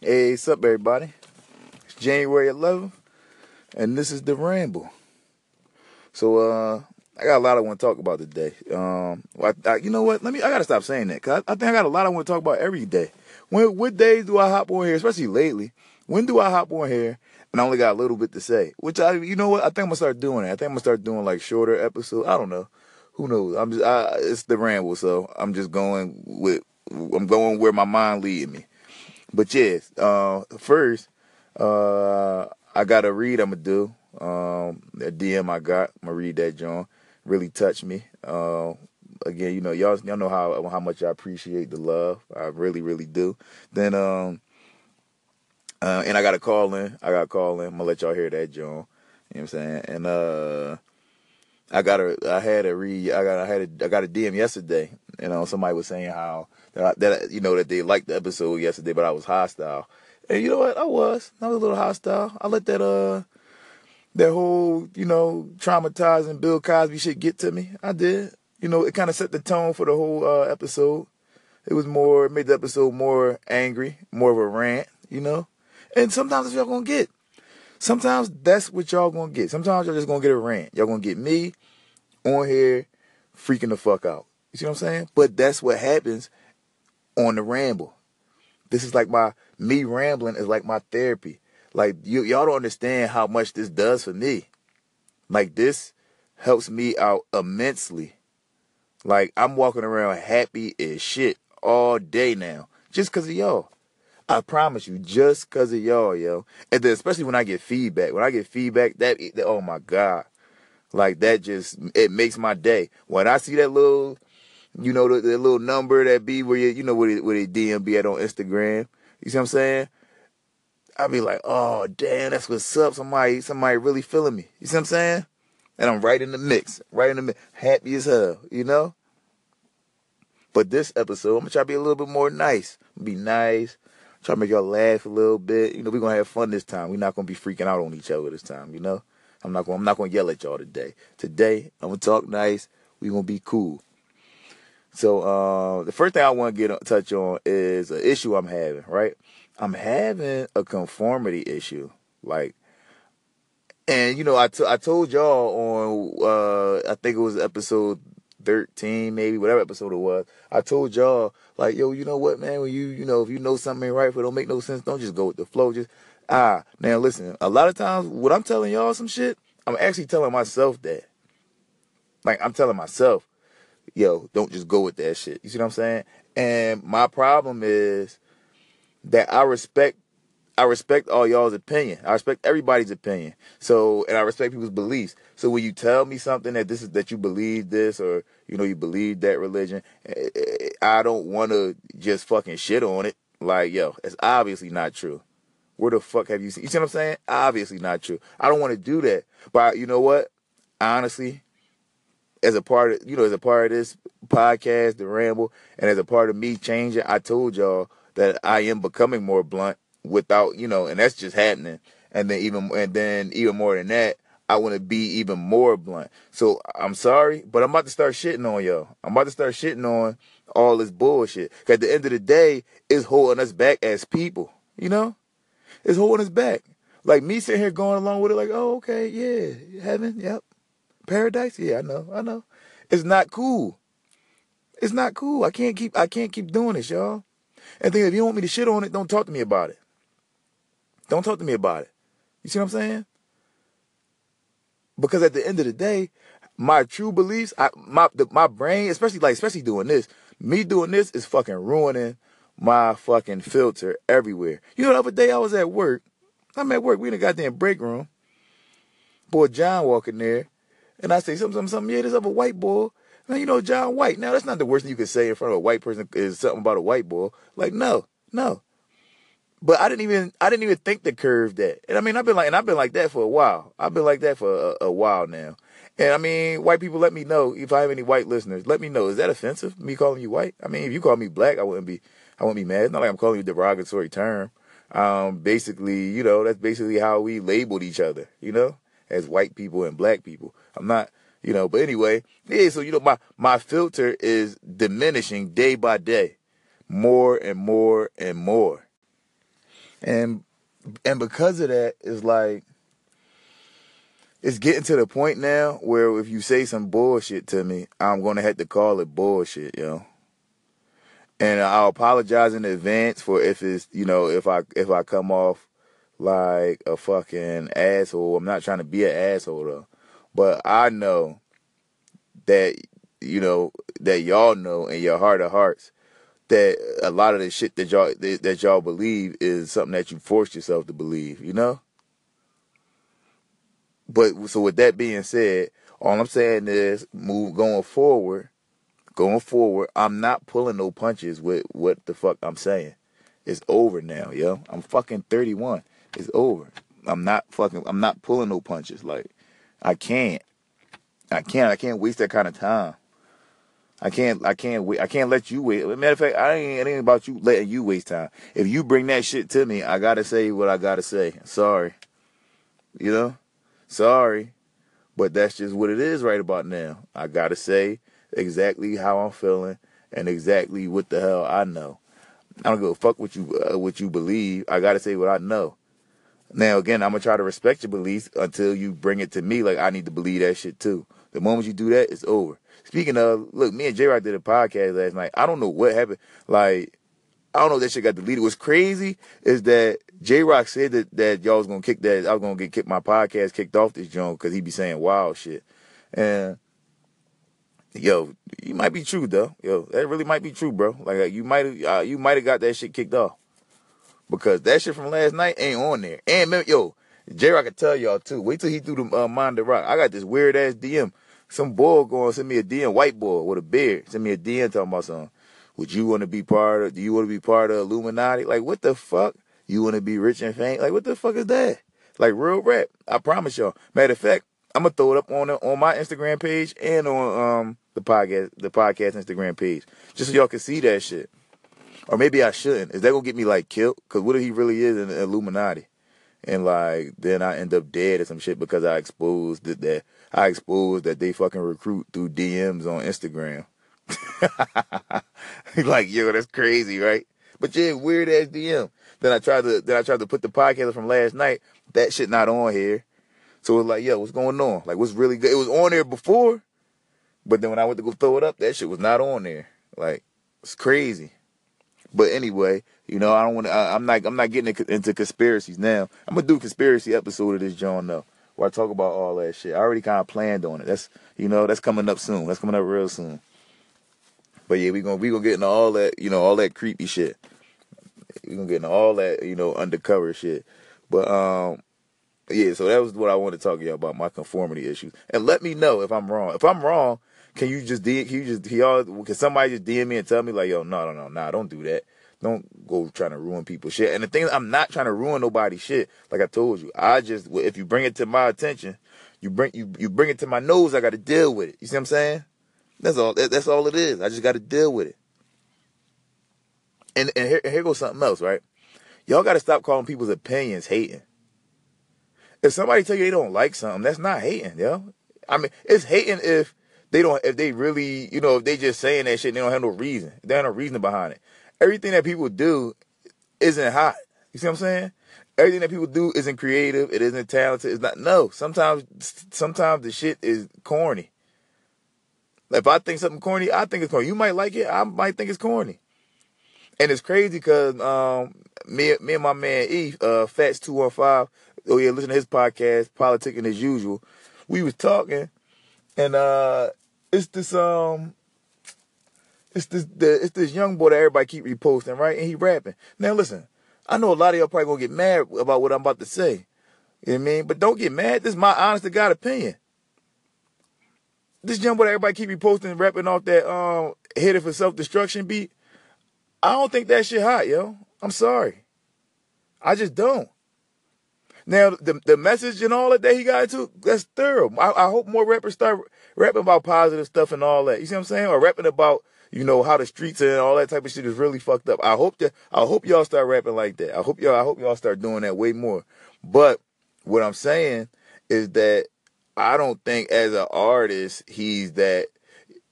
Hey, what's up, everybody? It's January 11th, and this is the Ramble. So, uh, I got a lot I want to talk about today. Um, I, I, you know what? Let me. I gotta stop saying that because I, I, think I got a lot I want to talk about every day. When what days do I hop on here, especially lately? When do I hop on here and I only got a little bit to say? Which I, you know what? I think I'm gonna start doing it. I think I'm gonna start doing like shorter episodes. I don't know. Who knows? I'm just. I, it's the ramble, so I'm just going with. I'm going where my mind leading me. But yes, uh, first, uh, I got to read. I'm gonna do um, a DM I got. I'm gonna read that, John. Really touched me. Uh, again, you know, y'all, y'all know how how much I appreciate the love. I really, really do. Then, um, uh, and I got to call in. I got to call in. I'm gonna let y'all hear that, John. You know what I'm saying? And uh, I got a, I had a read. I got, I had a, I got a DM yesterday. You know, somebody was saying how that, you know that they liked the episode yesterday, but I was hostile. And you know what? I was. I was a little hostile. I let that uh that whole, you know, traumatizing Bill Cosby shit get to me. I did. You know, it kind of set the tone for the whole uh, episode. It was more, it made the episode more angry, more of a rant, you know? And sometimes that's what y'all gonna get. Sometimes that's what y'all gonna get. Sometimes y'all just gonna get a rant. Y'all gonna get me on here freaking the fuck out. You see what I'm saying? But that's what happens on the ramble. This is like my me rambling is like my therapy. Like you y'all don't understand how much this does for me. Like this helps me out immensely. Like I'm walking around happy as shit all day now just cuz of y'all. I promise you, just cuz of y'all, yo. And then especially when I get feedback. When I get feedback, that, that oh my god. Like that just it makes my day. When I see that little you know, the, the little number that be where you, you know, where, where they DM be at on Instagram. You see what I'm saying? I'd be like, oh, damn, that's what's up. Somebody, somebody really feeling me. You see what I'm saying? And I'm right in the mix, right in the mix, happy as hell, you know? But this episode, I'm gonna try to be a little bit more nice. Be nice. Try to make y'all laugh a little bit. You know, we're gonna have fun this time. We're not gonna be freaking out on each other this time, you know? I'm not gonna I'm not gonna yell at y'all today. Today, I'm gonna talk nice. We're gonna be cool. So uh, the first thing I want to get touch on is an issue I'm having. Right, I'm having a conformity issue. Like, and you know, I, t- I told y'all on uh, I think it was episode 13, maybe whatever episode it was. I told y'all like, yo, you know what, man? When you you know if you know something ain't right, if it don't make no sense, don't just go with the flow. Just ah. Now listen, a lot of times when I'm telling y'all some shit, I'm actually telling myself that. Like I'm telling myself yo, don't just go with that shit. You see what I'm saying? And my problem is that I respect I respect all y'all's opinion. I respect everybody's opinion. So, and I respect people's beliefs. So when you tell me something that this is that you believe this or you know you believe that religion, eh, eh, I don't want to just fucking shit on it. Like, yo, it's obviously not true. Where the fuck have you seen? You see what I'm saying? Obviously not true. I don't want to do that. But you know what? Honestly, as a part of you know as a part of this podcast, the ramble, and as a part of me changing, I told y'all that I am becoming more blunt without you know, and that's just happening. And then even and then even more than that, I want to be even more blunt. So I'm sorry, but I'm about to start shitting on y'all. I'm about to start shitting on all this bullshit. Cause at the end of the day, it's holding us back as people. You know, it's holding us back. Like me sitting here going along with it, like, oh okay, yeah, heaven, yep, Paradise? Yeah, I know. I know. It's not cool. It's not cool. I can't keep I can't keep doing this, y'all. And think if you want me to shit on it, don't talk to me about it. Don't talk to me about it. You see what I'm saying? Because at the end of the day, my true beliefs, I, my the, my brain, especially like especially doing this, me doing this is fucking ruining my fucking filter everywhere. You know, the other day I was at work. I'm at work. We in a goddamn break room. Boy John walking there, and I say something, something, something. Yeah, this other white boy. Now you know John White. Now that's not the worst thing you could say in front of a white person is something about a white boy. Like no, no. But I didn't even I didn't even think to curve that. And I mean I've been like and I've been like that for a while. I've been like that for a, a while now. And I mean, white people, let me know if I have any white listeners. Let me know. Is that offensive? Me calling you white? I mean, if you call me black, I wouldn't be, I wouldn't be mad. It's not like I'm calling you a derogatory term. Um, basically, you know, that's basically how we labeled each other. You know, as white people and black people. I'm not, you know, but anyway, yeah, so you know my my filter is diminishing day by day, more and more and more. And and because of that, it's like it's getting to the point now where if you say some bullshit to me, I'm gonna have to call it bullshit, yo. And I'll apologize in advance for if it's you know if I if I come off like a fucking asshole. I'm not trying to be an asshole though, but I know that you know that y'all know in your heart of hearts that a lot of the shit that y'all that y'all believe is something that you forced yourself to believe. You know. But so with that being said, all I'm saying is move going forward. Going forward, I'm not pulling no punches with what the fuck I'm saying. It's over now, yo. I'm fucking 31. It's over. I'm not fucking. I'm not pulling no punches. Like I can't. I can't. I can't waste that kind of time. I can't. I can't wait. I can't let you wait. Matter of fact, I ain't. It ain't about you letting you waste time. If you bring that shit to me, I gotta say what I gotta say. Sorry. You know. Sorry, but that's just what it is right about now. I gotta say exactly how I'm feeling and exactly what the hell I know. I don't give a fuck what you uh, what you believe. I gotta say what I know. Now again, I'm gonna try to respect your beliefs until you bring it to me. Like I need to believe that shit too. The moment you do that, it's over. Speaking of, look, me and J Rock did a podcast last night. I don't know what happened. Like I don't know if that shit got deleted. What's crazy is that J Rock said that, that y'all was gonna kick that I was gonna get kicked my podcast kicked off this joint because he be saying wild shit. And yo, you might be true though. Yo, that really might be true, bro. Like you might have uh, you might have got that shit kicked off because that shit from last night ain't on there. And yo, J Rock can tell y'all too. Wait till he threw the uh, mind the rock. I got this weird ass DM. Some boy going send me a DM, white boy with a beard, send me a DM talking about something. Would you want to be part of? Do you want to be part of Illuminati? Like what the fuck? You want to be rich and famous? Like what the fuck is that? Like real rap. I promise y'all. Matter of fact, I'm gonna throw it up on on my Instagram page and on um the podcast the podcast Instagram page, just so y'all can see that shit. Or maybe I shouldn't. Is that gonna get me like killed? Cause what if he really is an Illuminati? And like then I end up dead or some shit because I exposed that, that I exposed that they fucking recruit through DMs on Instagram. like, yo, that's crazy, right? But yeah, weird ass DM. Then I tried to then I tried to put the podcast from last night. That shit not on here. So it was like, yo, what's going on? Like, what's really good? It was on there before, but then when I went to go throw it up, that shit was not on there. Like, it's crazy. But anyway, you know, I don't want to. I'm not. I'm not getting into conspiracies now. I'm gonna do a conspiracy episode of this John though, where I talk about all that shit. I already kind of planned on it. That's you know, that's coming up soon. That's coming up real soon. But yeah, we gonna we gonna get into all that, you know, all that creepy shit. We gonna get into all that, you know, undercover shit. But um, yeah. So that was what I wanted to talk to you about my conformity issues. And let me know if I'm wrong. If I'm wrong, can you just DM? Can you just he all? Can somebody just DM me and tell me like, yo, no, no, no, nah, don't do that. Don't go trying to ruin people's shit. And the thing, I'm not trying to ruin nobody's shit. Like I told you, I just if you bring it to my attention, you bring you you bring it to my nose. I got to deal with it. You see what I'm saying? That's all. That's all it is. I just got to deal with it. And and here, here goes something else, right? Y'all got to stop calling people's opinions hating. If somebody tell you they don't like something, that's not hating, yo. I mean, it's hating if they don't, if they really, you know, if they just saying that shit, they don't have no reason. They have no reason behind it. Everything that people do isn't hot. You see what I'm saying? Everything that people do isn't creative. It isn't talented. It's not. No. Sometimes, sometimes the shit is corny. If I think something corny, I think it's corny. You might like it. I might think it's corny. And it's crazy because um, me, me and my man E, uh, Fats two one five. Oh yeah, listen to his podcast, politicking as usual. We was talking, and uh, it's this um, it's this the, it's this young boy that everybody keep reposting, right? And he rapping. Now listen, I know a lot of y'all probably gonna get mad about what I'm about to say. You know what I mean? But don't get mad. This is my honest to God opinion this young boy that everybody keep reposting rapping off that um headed for self destruction beat. I don't think that shit hot, yo. I'm sorry. I just don't. Now the the message and all that that he got into, that's thorough. I, I hope more rappers start rapping about positive stuff and all that. You see what I'm saying? Or rapping about, you know, how the streets and all that type of shit is really fucked up. I hope that I hope y'all start rapping like that. I hope y'all I hope y'all start doing that way more. But what I'm saying is that I don't think as an artist he's that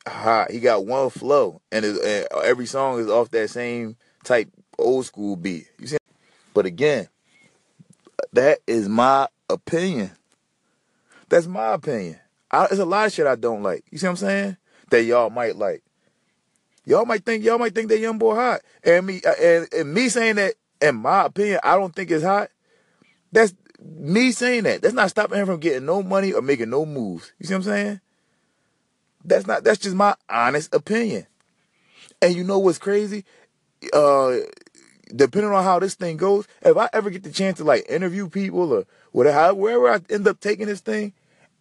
hot. He got one flow, and, and every song is off that same type old school beat. You see? But again, that is my opinion. That's my opinion. I, there's a lot of shit I don't like. You see what I'm saying? That y'all might like. Y'all might think y'all might think that young boy hot, and me and, and me saying that. In my opinion, I don't think it's hot. That's me saying that. That's not stopping him from getting no money or making no moves. You see what I'm saying? That's not. That's just my honest opinion. And you know what's crazy? Uh, depending on how this thing goes, if I ever get the chance to like interview people or whatever, wherever I end up taking this thing,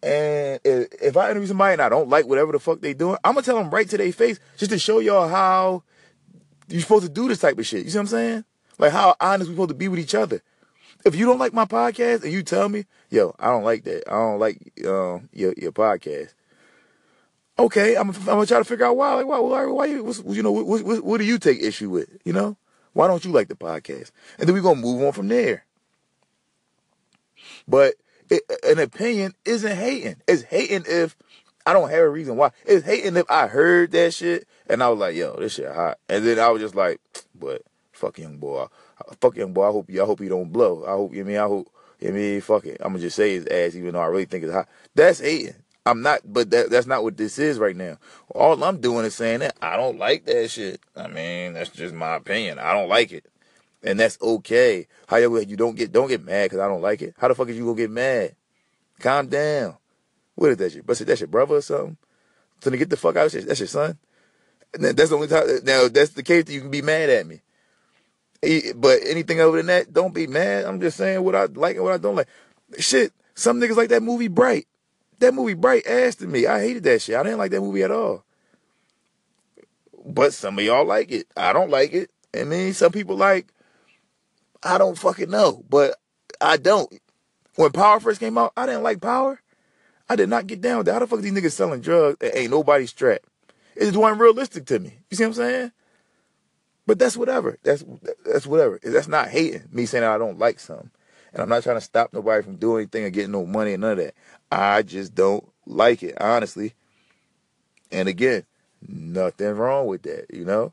and if, I interview somebody and I don't like whatever the fuck they doing, I'm gonna tell them right to their face just to show y'all how you're supposed to do this type of shit. You see what I'm saying? Like how honest we're supposed to be with each other. If you don't like my podcast and you tell me, yo, I don't like that. I don't like um, your your podcast. Okay, I'm, I'm gonna try to figure out why. Like why? Why? why you? you know, what, what, what do you take issue with? You know, why don't you like the podcast? And then we're gonna move on from there. But it, an opinion isn't hating. It's hating if I don't have a reason why. It's hating if I heard that shit and I was like, yo, this shit hot. And then I was just like, but fuck young boy. Uh, fuck young boy. I hope you I hope he don't blow. I hope you know I mean I hope you know I mean fuck it. I'm gonna just say his ass even though I really think it's hot. That's hating. I'm not but that that's not what this is right now. All I'm doing is saying that I don't like that shit. I mean, that's just my opinion. I don't like it and that's okay. However, you don't get don't get mad because I don't like it. How the fuck is you gonna get mad? Calm down. What is that shit? But that's your brother or something? So to get the fuck out of shit, that's your son. That's the only time. Now that's the case that you can be mad at me. But anything other than that, don't be mad. I'm just saying what I like and what I don't like. Shit, some niggas like that movie Bright. That movie Bright ass to me. I hated that shit. I didn't like that movie at all. But some of y'all like it. I don't like it. I mean, some people like I don't fucking know, but I don't. When Power first came out, I didn't like Power. I did not get down with that. How the fuck these niggas selling drugs that ain't nobody strapped? It just wasn't realistic to me. You see what I'm saying? But that's whatever. That's that's whatever. That's not hating me saying I don't like something. And I'm not trying to stop nobody from doing anything or getting no money and none of that. I just don't like it, honestly. And again, nothing wrong with that, you know?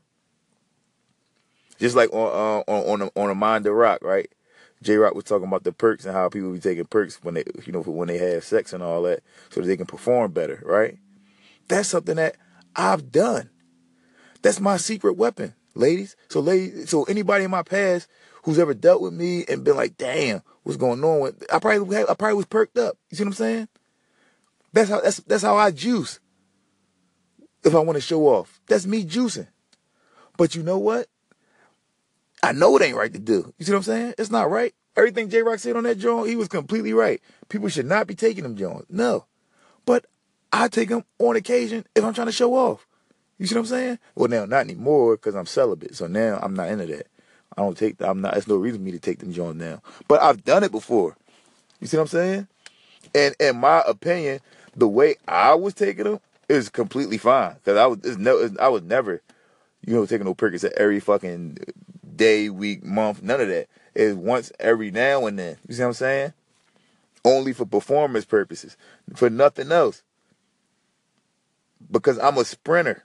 Just like on uh, on on on a Mind the Rock, right? J Rock was talking about the perks and how people be taking perks when they you know when they have sex and all that, so that they can perform better, right? That's something that I've done. That's my secret weapon, ladies. So ladies, so anybody in my past who's ever dealt with me and been like, damn, what's going on with I probably I probably was perked up. You see what I'm saying? That's how that's that's how I juice. If I want to show off. That's me juicing. But you know what? I know it ain't right to do. You see what I'm saying? It's not right. Everything J Rock said on that joint, he was completely right. People should not be taking them joints. No. But I take them on occasion if I'm trying to show off. You see what I'm saying? Well, now not anymore because I'm celibate. So now I'm not into that. I don't take. I'm not. There's no reason for me to take them joints now. But I've done it before. You see what I'm saying? And in my opinion, the way I was taking them is completely fine because I was. no. I was never, you know, taking no Percocet every fucking day, week, month, none of that. It's once every now and then. You see what I'm saying? Only for performance purposes, for nothing else. Because I'm a sprinter.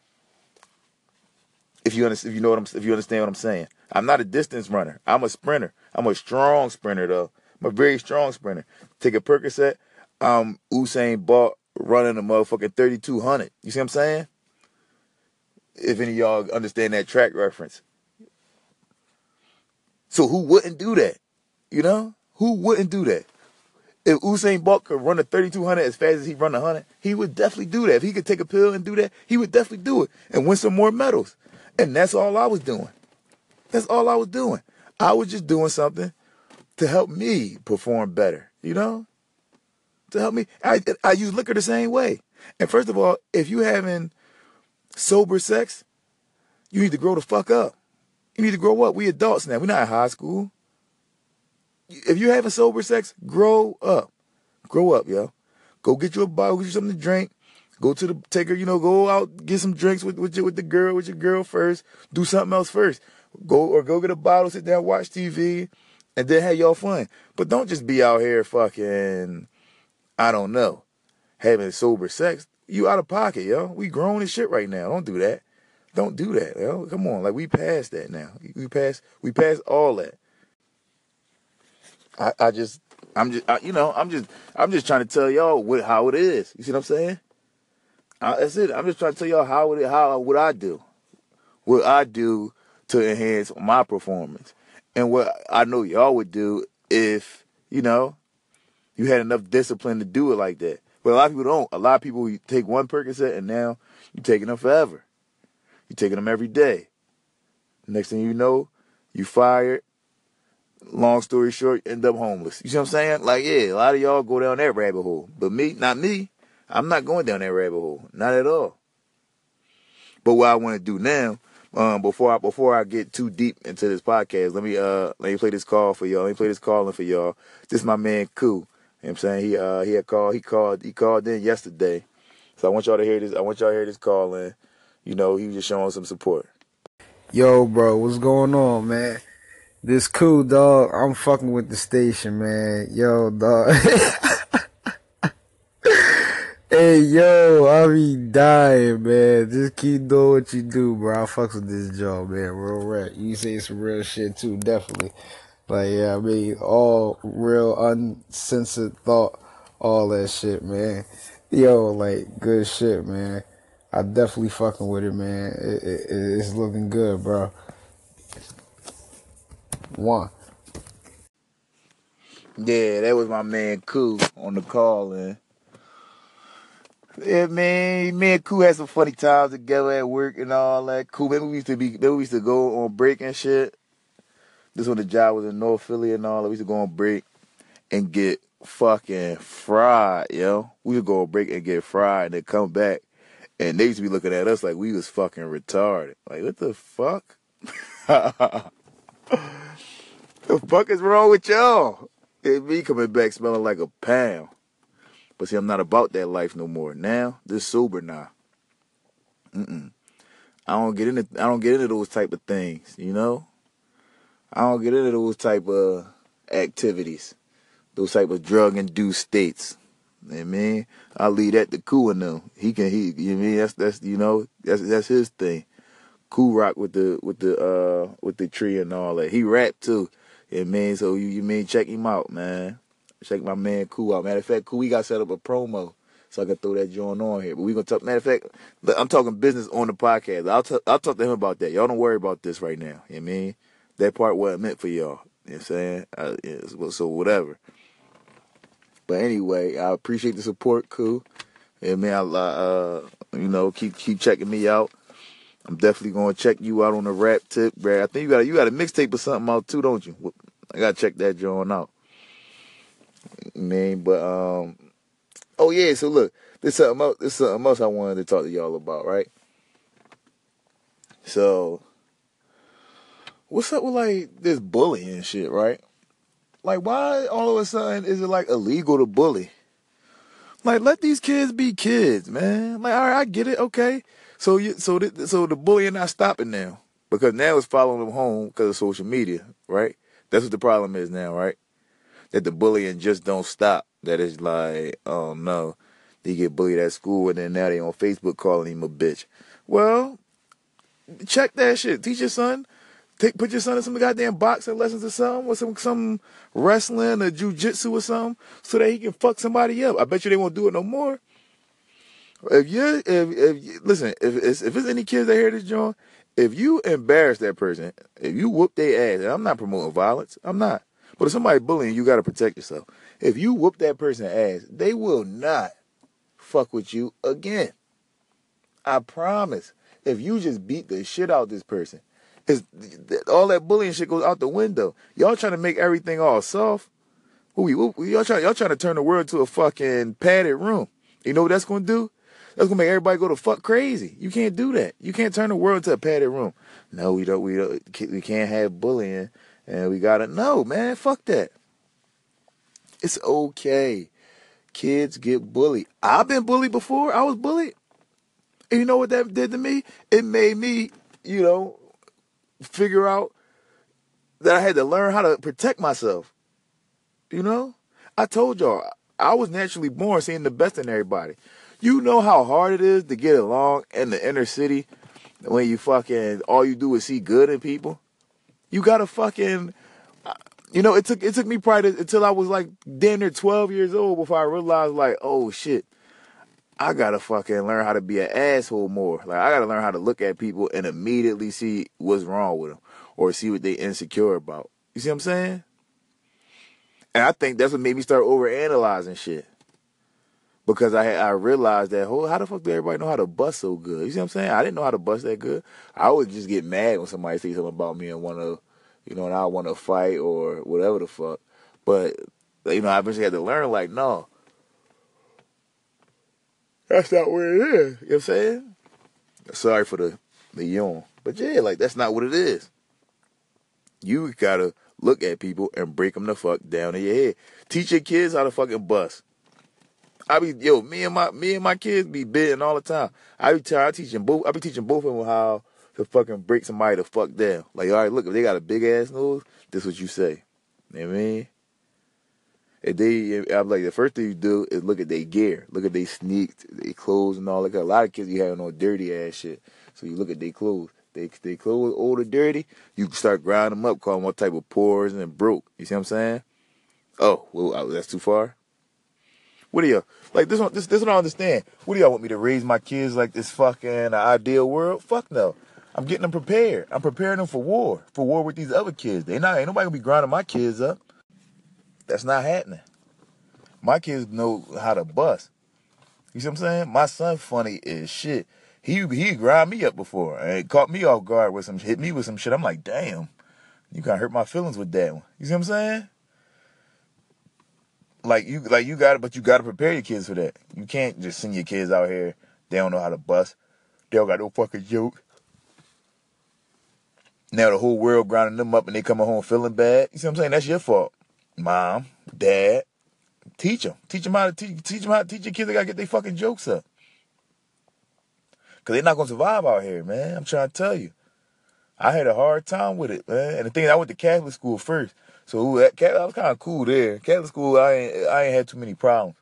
If you understand, if you know what I'm, if you understand what I'm saying, I'm not a distance runner. I'm a sprinter. I'm a strong sprinter though. I'm a very strong sprinter. Take a Percocet. I'm Usain Bolt running a motherfucking 3200. You see what I'm saying? If any of y'all understand that track reference. So who wouldn't do that? You know? Who wouldn't do that? If Usain Bolt could run a 3200 as fast as he run a 100, he would definitely do that. If he could take a pill and do that, he would definitely do it and win some more medals. And that's all I was doing. That's all I was doing. I was just doing something to help me perform better, you know? To help me. I, I use liquor the same way. And first of all, if you having sober sex, you need to grow the fuck up. You need to grow up. We adults now. We're not in high school. If you're having sober sex, grow up. Grow up, yo. Go get you a bottle, get you something to drink. Go to the take her, you know, go out, get some drinks with with, your, with the girl, with your girl first. Do something else first. Go or go get a bottle, sit down, watch TV, and then have y'all fun. But don't just be out here fucking, I don't know, having sober sex. You out of pocket, yo. We grown as shit right now. Don't do that. Don't do that, yo. Come on, like we passed that now. We passed we passed all that. I, I just, I'm just, I, you know, I'm just, I'm just trying to tell y'all what how it is. You see what I'm saying? I, that's it. I'm just trying to tell y'all how it, how what I do, what I do to enhance my performance, and what I know y'all would do if you know you had enough discipline to do it like that. But a lot of people don't. A lot of people take one Percocet and now you're taking them forever. You're taking them every day. Next thing you know, you fired. Long story short, end up homeless. You see what I'm saying? Like, yeah, a lot of y'all go down that rabbit hole. But me, not me. I'm not going down that rabbit hole. Not at all. But what I want to do now, um, before I before I get too deep into this podcast, let me uh let me play this call for y'all. Let me play this calling for y'all. This is my man Koo. You know what I'm saying? He uh he had called he called he called in yesterday. So I want y'all to hear this I want y'all to hear this call in. You know, he was just showing some support. Yo, bro, what's going on, man? This cool dog. I'm fucking with the station, man. Yo, dog. hey, yo, I be dying, man. Just keep doing what you do, bro. I fucks with this job, man. Real rap. You say some real shit too, definitely. Like, yeah, I mean, all real uncensored thought, all that shit, man. Yo, like, good shit, man. I definitely fucking with it, man. It, it, it's looking good, bro. One. Yeah, that was my man Koo on the call, and yeah, man, me and Koo had some funny times together at work and all that. Cool. Maybe we used to be, we used to go on break and shit. This when the job was in North Philly and all. We used to go on break and get fucking fried, yo. We would go on break and get fried and then come back and they used to be looking at us like we was fucking retarded. Like, what the fuck? the fuck is wrong with y'all? And me coming back smelling like a pound. But see, I'm not about that life no more. Now, this sober now. Mm-mm. I don't get into I don't get into those type of things, you know? I don't get into those type of activities. Those type of drug induced states. I mean, I leave that to Cool and them. He can he you know I mean that's that's you know that's that's his thing. Cool rock with the with the uh with the tree and all that. He rap too. You know I mean so you you mean check him out, man. Check my man Cool out. Matter of fact, Cool we got set up a promo so I can throw that joint on here. But we gonna talk. Matter of fact, I'm talking business on the podcast. I'll t- I'll talk to him about that. Y'all don't worry about this right now. You know I mean that part wasn't meant for y'all. You know what I'm saying? Uh, yeah, so whatever. But anyway, I appreciate the support, cool. Yeah, man, I, uh, you know, keep keep checking me out. I'm definitely gonna check you out on the rap tip, Brad. I think you got a, you got a mixtape or something out too, don't you? I gotta check that joint out. Man, but um, oh yeah. So look, this something else. This something else I wanted to talk to y'all about, right? So, what's up with like this bullying shit, right? Like, why all of a sudden is it like illegal to bully? Like, let these kids be kids, man. Like, all right, I get it, okay. So you, so the, so the bullying not stopping now because now it's following them home because of social media, right? That's what the problem is now, right? That the bullying just don't stop. That it's like, oh no, they get bullied at school and then now they on Facebook calling him a bitch. Well, check that shit. Teach your son Take put your son in some goddamn boxing lessons or something, or some some wrestling or jujitsu or something, so that he can fuck somebody up. I bet you they won't do it no more. If you if if you, listen, if if it's any kids that hear this, John, if you embarrass that person, if you whoop their ass, and I'm not promoting violence, I'm not. But if somebody bullying, you got to protect yourself. If you whoop that person's ass, they will not fuck with you again. I promise. If you just beat the shit out this person, all that bullying shit goes out the window. Y'all trying to make everything all soft. Y'all trying y'all trying to turn the world to a fucking padded room. You know what that's gonna do? That's gonna make everybody go to fuck crazy. You can't do that. You can't turn the world into a padded room. No, we don't. We don't. We can't have bullying, and we gotta. No, man, fuck that. It's okay. Kids get bullied. I've been bullied before. I was bullied. And you know what that did to me? It made me, you know, figure out that I had to learn how to protect myself. You know? I told y'all, I was naturally born seeing the best in everybody. You know how hard it is to get along in the inner city when you fucking, all you do is see good in people? You gotta fucking, you know, it took it took me probably until I was like damn near twelve years old before I realized like, oh shit, I gotta fucking learn how to be an asshole more. Like I gotta learn how to look at people and immediately see what's wrong with them or see what they insecure about. You see what I'm saying? And I think that's what made me start over analyzing shit. Because I I realized that how the fuck do everybody know how to bust so good? You see what I'm saying? I didn't know how to bust that good. I would just get mad when somebody say something about me and wanna you know, and I want to fight or whatever the fuck. But you know, I eventually had to learn like, no, that's not where it is. You know what I'm saying? Sorry for the the yawn, but yeah, like that's not what it is. You gotta look at people and break them the fuck down in your head. Teach your kids how to fucking bust. I be yo, me and my me and my kids be bidding all the time. I be I teaching both. I be teaching both of them how to fucking break somebody the fuck down. Like, all right, look, if they got a big ass nose, this what you say. You know what I mean? If they, I'm like, the first thing you do is look at their gear, look at their sneaks, their clothes and all that. A lot of kids you have no dirty ass shit, so you look at their clothes. They they clothes old or dirty, you start grinding them up, call them what type of pores and broke. You see what I'm saying? Oh, well, that's too far. What do you like? This one, this this one I understand. What do y'all want me to raise my kids like this fucking ideal world? Fuck no. I'm getting them prepared. I'm preparing them for war, for war with these other kids. They not ain't nobody gonna be grinding my kids up. That's not happening. My kids know how to bust. You see what I'm saying? My son funny as shit. He he grind me up before and caught me off guard with some hit me with some shit. I'm like, damn, you kind of hurt my feelings with that one. You see what I'm saying? Like you like you got it, but you got to prepare your kids for that. You can't just send your kids out here. They don't know how to bust. They don't got no fucking joke. Now the whole world grinding them up and they coming home feeling bad. You see what I'm saying? That's your fault. Mom, dad, teach them. Teach them how to teach, teach them how to teach your kids. They got to get their fucking jokes up. Because they're not to survive out here, man. I'm trying to tell you. I had a hard time with it, man. And the thing is, I went to Catholic school first. So I was kind of cool there. Catholic school, I ain't, I ain't had too many problems.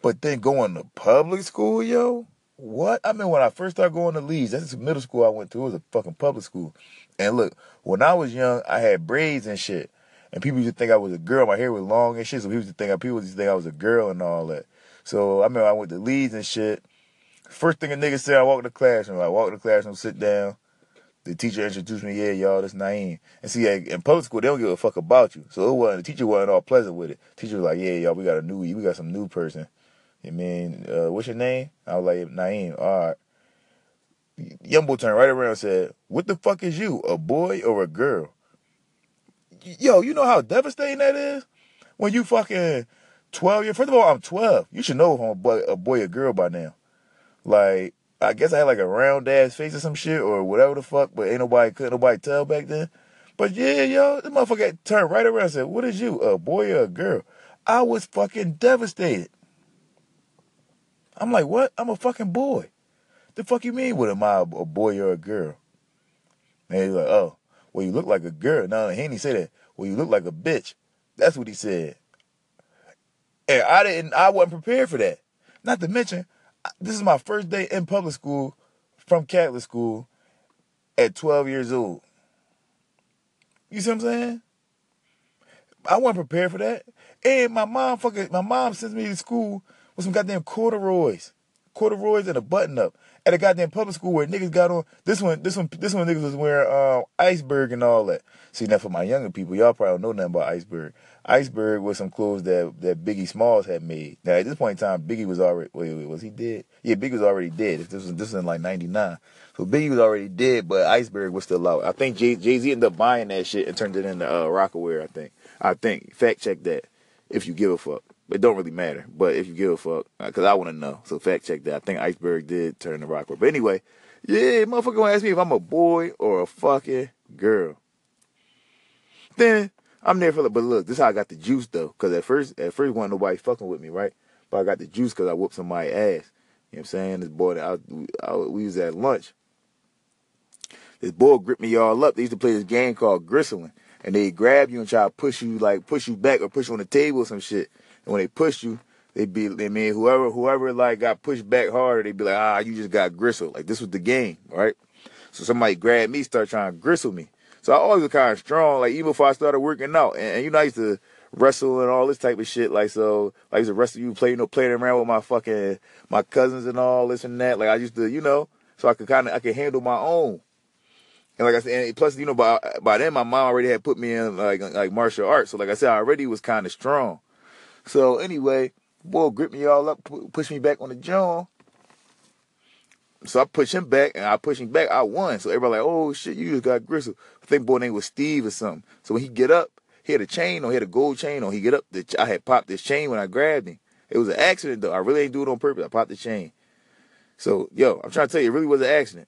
But then going to public school, yo, what? I mean, when I first started going to Leeds, that's the middle school I went to. It was a fucking public school. And look, when I was young, I had braids and shit. And people used to think I was a girl. My hair was long and shit. So people used to think people used to think I was a girl and all that. So I remember I went to Leeds and shit. First thing a nigga said, I walk in the classroom. I walk in the classroom, sit down. The teacher introduced me, yeah, y'all, that's Naeem. And see, in public school, they don't give a fuck about you. So it wasn't, the teacher wasn't all pleasant with it. Teacher was like, yeah, y'all, we got a new, we got some new person. You mean, uh, what's your name? I was like, Naeem. All right. Young boy turned right around and said, What the fuck is you, a boy or a girl? Yo, you know how devastating that is? When you fucking 12 years, first of all, I'm 12. You should know if I'm a boy, a boy or a girl by now. Like, I guess I had like a round ass face or some shit or whatever the fuck, but ain't nobody, couldn't nobody tell back then. But yeah, yo, the motherfucker turned right around and said, What is you, a boy or a girl? I was fucking devastated. I'm like, What? I'm a fucking boy. The fuck you mean? What am I, a boy or a girl? And he's like, oh, well, you look like a girl. No, he didn't say that. Well, you look like a bitch. That's what he said. And I didn't, I wasn't prepared for that. Not to mention, this is my first day in public school from Catholic school at 12 years old. You see what I'm saying? I wasn't prepared for that. And my mom fucking, my mom sends me to school with some goddamn corduroys, corduroys and a button up at a goddamn public school where niggas got on this one, this one, this one niggas was wearing uh, iceberg and all that. See, now for my younger people, y'all probably don't know nothing about iceberg. Iceberg was some clothes that that Biggie Smalls had made. Now at this point in time, Biggie was already wait, wait was he dead? Yeah, Biggie was already dead. This was this was in like '99, so Biggie was already dead, but Iceberg was still out. I think Jay Z ended up buying that shit and turned it into uh, Rocawear. I think. I think. Fact check that if you give a fuck. It don't really matter. But if you give a fuck, because uh, I want to know. So fact check that. I think Iceberg did turn to Rockwell. But anyway, yeah, motherfucker gonna ask me if I'm a boy or a fucking girl. Then I'm there for the, but look, this is how I got the juice though. Cause at first, at first, wasn't nobody fucking with me, right? But I got the juice cause I whooped somebody's ass. You know what I'm saying? This boy, I, I, we was at lunch. This boy gripped me all up. They used to play this game called Gristling. And they grab you and try to push you, like push you back or push you on the table or some shit. And when they push you, they be, I mean, whoever, whoever like got pushed back harder, they'd be like, ah, you just got gristled. Like this was the game, right? So somebody grabbed me, start trying to gristle me. So I always was kind of strong, like even before I started working out. And, and, you know, I used to wrestle and all this type of shit. Like so, I used to wrestle you, play, you know, playing around with my fucking my cousins and all this and that. Like I used to, you know, so I could kind of I could handle my own. And like I said, and plus, you know, by by then my mom already had put me in like like martial arts. So like I said, I already was kind of strong. So anyway, boy, grip me all up, push me back on the jaw. So I push him back, and I push him back. I won. So everybody like, oh shit, you just got gristle. I think boy name was Steve or something. So when he get up, he had a chain on, he had a gold chain on. He get up, the, I had popped this chain when I grabbed him. It was an accident though. I really ain't do it on purpose. I popped the chain. So yo, I'm trying to tell you, it really was an accident.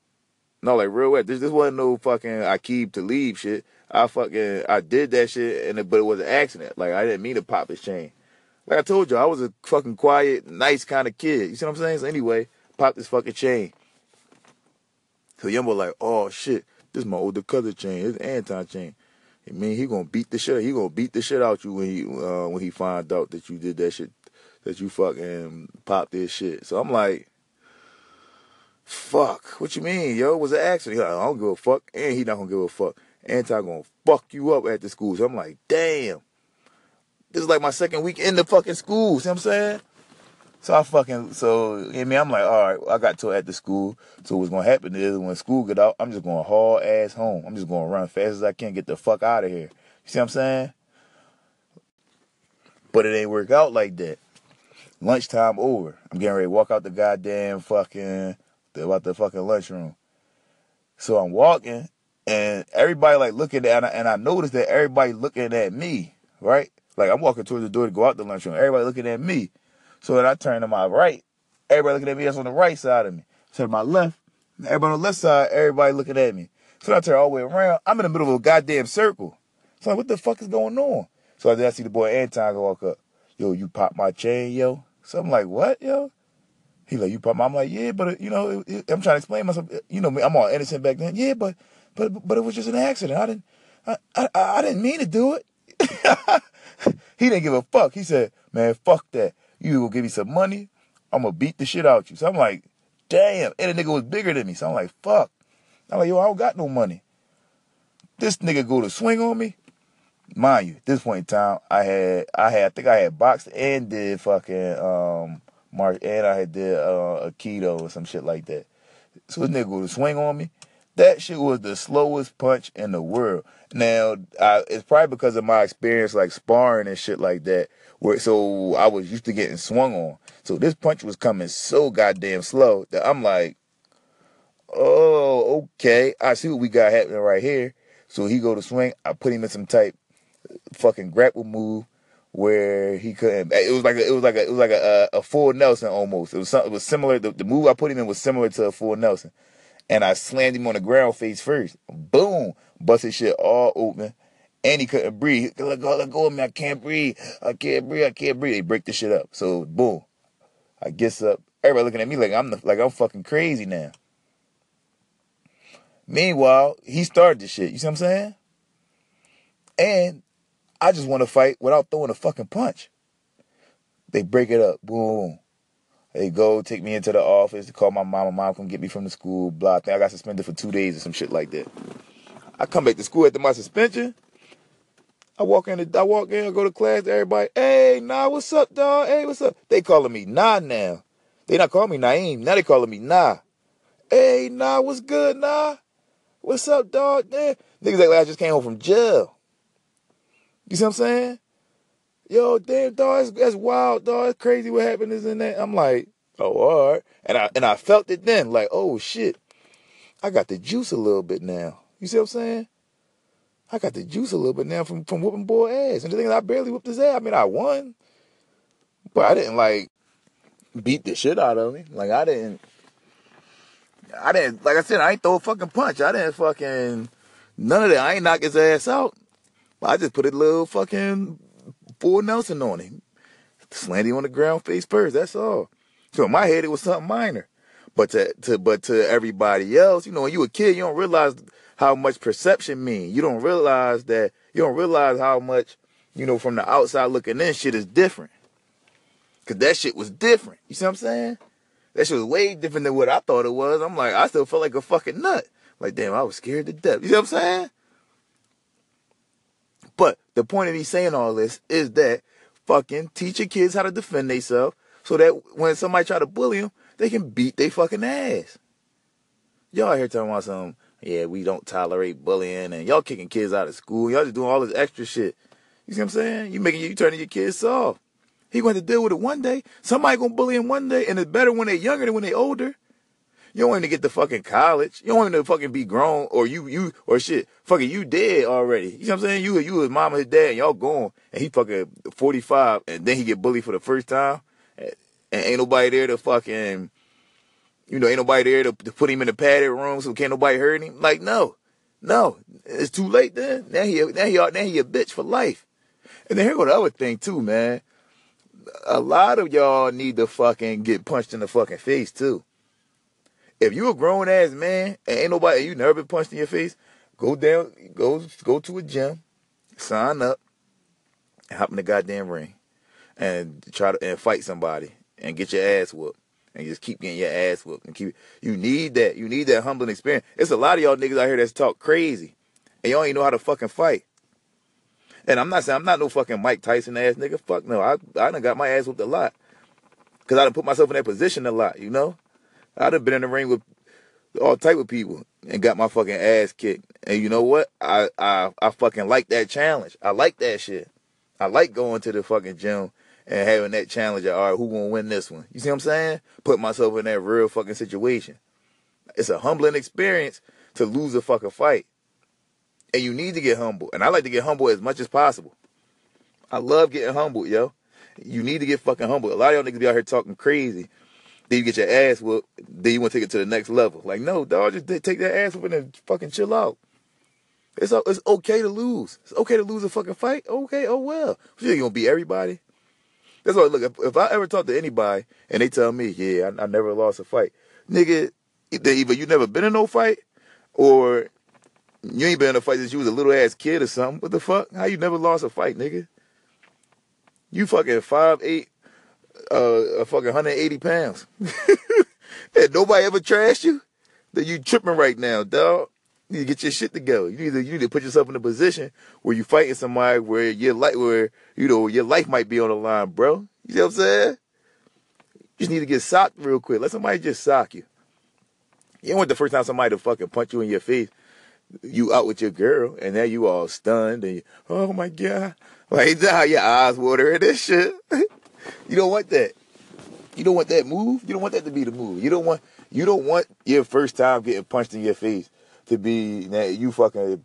No, like real wet. This this wasn't no fucking keep to leave shit. I fucking I did that shit and it, but it was an accident. Like I didn't mean to pop his chain. Like I told you, I was a fucking quiet, nice kind of kid. You see what I'm saying? So anyway, pop this fucking chain. So young boy like, oh shit, this is my older cousin chain. This Anton chain. I mean, he gonna beat the shit. He gonna beat the shit out you when he uh, when he find out that you did that shit, that you fucking popped this shit. So I'm like, fuck. What you mean, yo? It was an accident. Like, I don't give a fuck, and he not gonna give a fuck. Anti gonna fuck you up at the school. So I'm like, damn. This is like my second week in the fucking school. See what I'm saying? So I fucking so I mean I'm like, all right, I got to at the school. So what's gonna happen is when school get out, I'm just gonna haul ass home. I'm just gonna run fast as I can, get the fuck out of here. You see what I'm saying? But it ain't work out like that. Lunchtime over. I'm getting ready to walk out the goddamn fucking about the fucking lunchroom. So I'm walking and everybody like looking at and I, and I noticed that everybody looking at me, right? Like I'm walking towards the door to go out the lunchroom. Everybody looking at me. So then I turn to my right. Everybody looking at me that's on the right side of me. So to my left, everybody on the left side, everybody looking at me. So I turn all the way around. I'm in the middle of a goddamn circle. So like, what the fuck is going on? So then I see the boy Anton walk up. Yo, you pop my chain, yo. So I'm like, what, yo? He like, you pop my, I'm like, yeah, but, uh, you know, it, it, I'm trying to explain myself. Uh, you know, me, I'm all innocent back then. Yeah, but, but, but it was just an accident. I didn't, I, I, I didn't mean to do it. he didn't give a fuck. He said, man, fuck that. You gonna give me some money? I'm gonna beat the shit out you. So I'm like, damn. And the nigga was bigger than me. So I'm like, fuck. I'm like, yo, I don't got no money. This nigga go to swing on me. Mind you, at this point in time, I had, I had, I think I had boxed and did fucking, um, Mark and I had did uh, aikido or some shit like that. So this nigga go to swing on me. That shit was the slowest punch in the world. Now, I, it's probably because of my experience like sparring and shit like that. Where so I was used to getting swung on. So this punch was coming so goddamn slow that I'm like, oh, okay, I see what we got happening right here. So he go to swing, I put him in some type fucking grapple move where he couldn't. It was like a, it was like a, it was like a, a, full Nelson almost. It was something. It was similar. The, the move I put him in was similar to a full Nelson, and I slammed him on the ground face first. Boom, busted shit all open and he couldn't breathe. Let go, let go of me. I can't breathe. I can't breathe. I can't breathe. They break the shit up. So boom, I gets up. Everybody looking at me like I'm the, like I'm fucking crazy now. Meanwhile, he started the shit. You see what I'm saying? And I just want to fight without throwing a fucking punch. They break it up. Boom. They go take me into the office to call my mom. My mom come get me from the school. Blah. I think I got suspended for two days or some shit like that. I come back to school after my suspension. I walk in, I walk in, I go to class, everybody, hey, nah, what's up, dog? Hey, what's up? They calling me Nah now. They not calling me Naeem. Now they calling me Nah. Hey, Nah, what's good, Nah? What's up, dog? Yeah. Niggas like I just came home from jail. You see what I'm saying? Yo, damn, dog, that's, that's wild, dog. It's crazy what happened is in that. I'm like, oh, all right. And I and I felt it then, like, oh shit. I got the juice a little bit now. You see what I'm saying? I got the juice a little bit now from, from whooping boy ass. And the thing is, I barely whooped his ass. I mean, I won, but I didn't like beat the shit out of him. Like I didn't, I didn't. Like I said, I ain't throw a fucking punch. I didn't fucking none of that. I ain't knock his ass out. I just put a little fucking full Nelson on him, slammed him on the ground face first. That's all. So in my head, it was something minor. But to, to but to everybody else, you know, when you a kid, you don't realize how much perception mean. You don't realize that you don't realize how much, you know, from the outside looking in, shit is different. Cause that shit was different. You see what I'm saying? That shit was way different than what I thought it was. I'm like, I still felt like a fucking nut. Like, damn, I was scared to death. You see what I'm saying? But the point of me saying all this is that fucking teach your kids how to defend themselves so that when somebody try to bully them, they can beat their fucking ass. Y'all here talking about some, yeah, we don't tolerate bullying and y'all kicking kids out of school. Y'all just doing all this extra shit. You see what I'm saying? You making you turning your kids soft. He going to deal with it one day. Somebody gonna bully him one day, and it's better when they're younger than when they're older. You don't want him to get to fucking college. You don't want him to fucking be grown or you you or shit. Fucking you dead already. You know what I'm saying? You you his mom and his dad and y'all gone and he fucking 45 and then he get bullied for the first time and, and ain't nobody there to fucking you know ain't nobody there to, to put him in the padded room so can't nobody hurt him. Like no, no, it's too late then. Now he now he now he a bitch for life. And then here go the other thing too, man. A lot of y'all need to fucking get punched in the fucking face too. If you a grown ass man and ain't nobody, you never been punched in your face, go down, go go to a gym, sign up, and hop in the goddamn ring, and try to and fight somebody and get your ass whooped. And just keep getting your ass whooped and keep. You need that. You need that humbling experience. It's a lot of y'all niggas out here that's talk crazy, and y'all ain't know how to fucking fight. And I'm not saying I'm not no fucking Mike Tyson ass nigga. Fuck no. I I done got my ass whooped a lot. Cause I done put myself in that position a lot, you know? I'd have been in the ring with all type of people and got my fucking ass kicked. And you know what? I I I fucking like that challenge. I like that shit. I like going to the fucking gym and having that challenge of all right, who gonna win this one? You see what I'm saying? Put myself in that real fucking situation. It's a humbling experience to lose a fucking fight. And you need to get humble. And I like to get humble as much as possible. I love getting humble, yo. You need to get fucking humble. A lot of y'all niggas be out here talking crazy then you get your ass whooped. Then you want to take it to the next level. Like, no, dog, just take that ass whooping and fucking chill out. It's it's okay to lose. It's okay to lose a fucking fight. Okay, oh well. You gonna beat everybody. That's why. Look, if, if, I ever talk to anybody and they tell me, yeah, I, I never lost a fight, nigga, either you never been in no fight, or you ain't been in a fight since you was a little ass kid or something. What the fuck? How you never lost a fight, nigga? You fucking five eight, uh, fucking 180 pounds. and nobody ever trashed you, That you tripping right now, dog. You need to get your shit together. You need to you need to put yourself in a position where you fighting somebody where your life where you know your life might be on the line, bro. You know what I'm saying? You just need to get socked real quick. Let somebody just sock you. You don't want the first time somebody to fucking punch you in your face. You out with your girl, and now you all stunned, and you, oh my god, like nah, your eyes watering this shit. You don't want that. You don't want that move. You don't want that to be the move. You don't want you don't want your first time getting punched in your face to be you fucking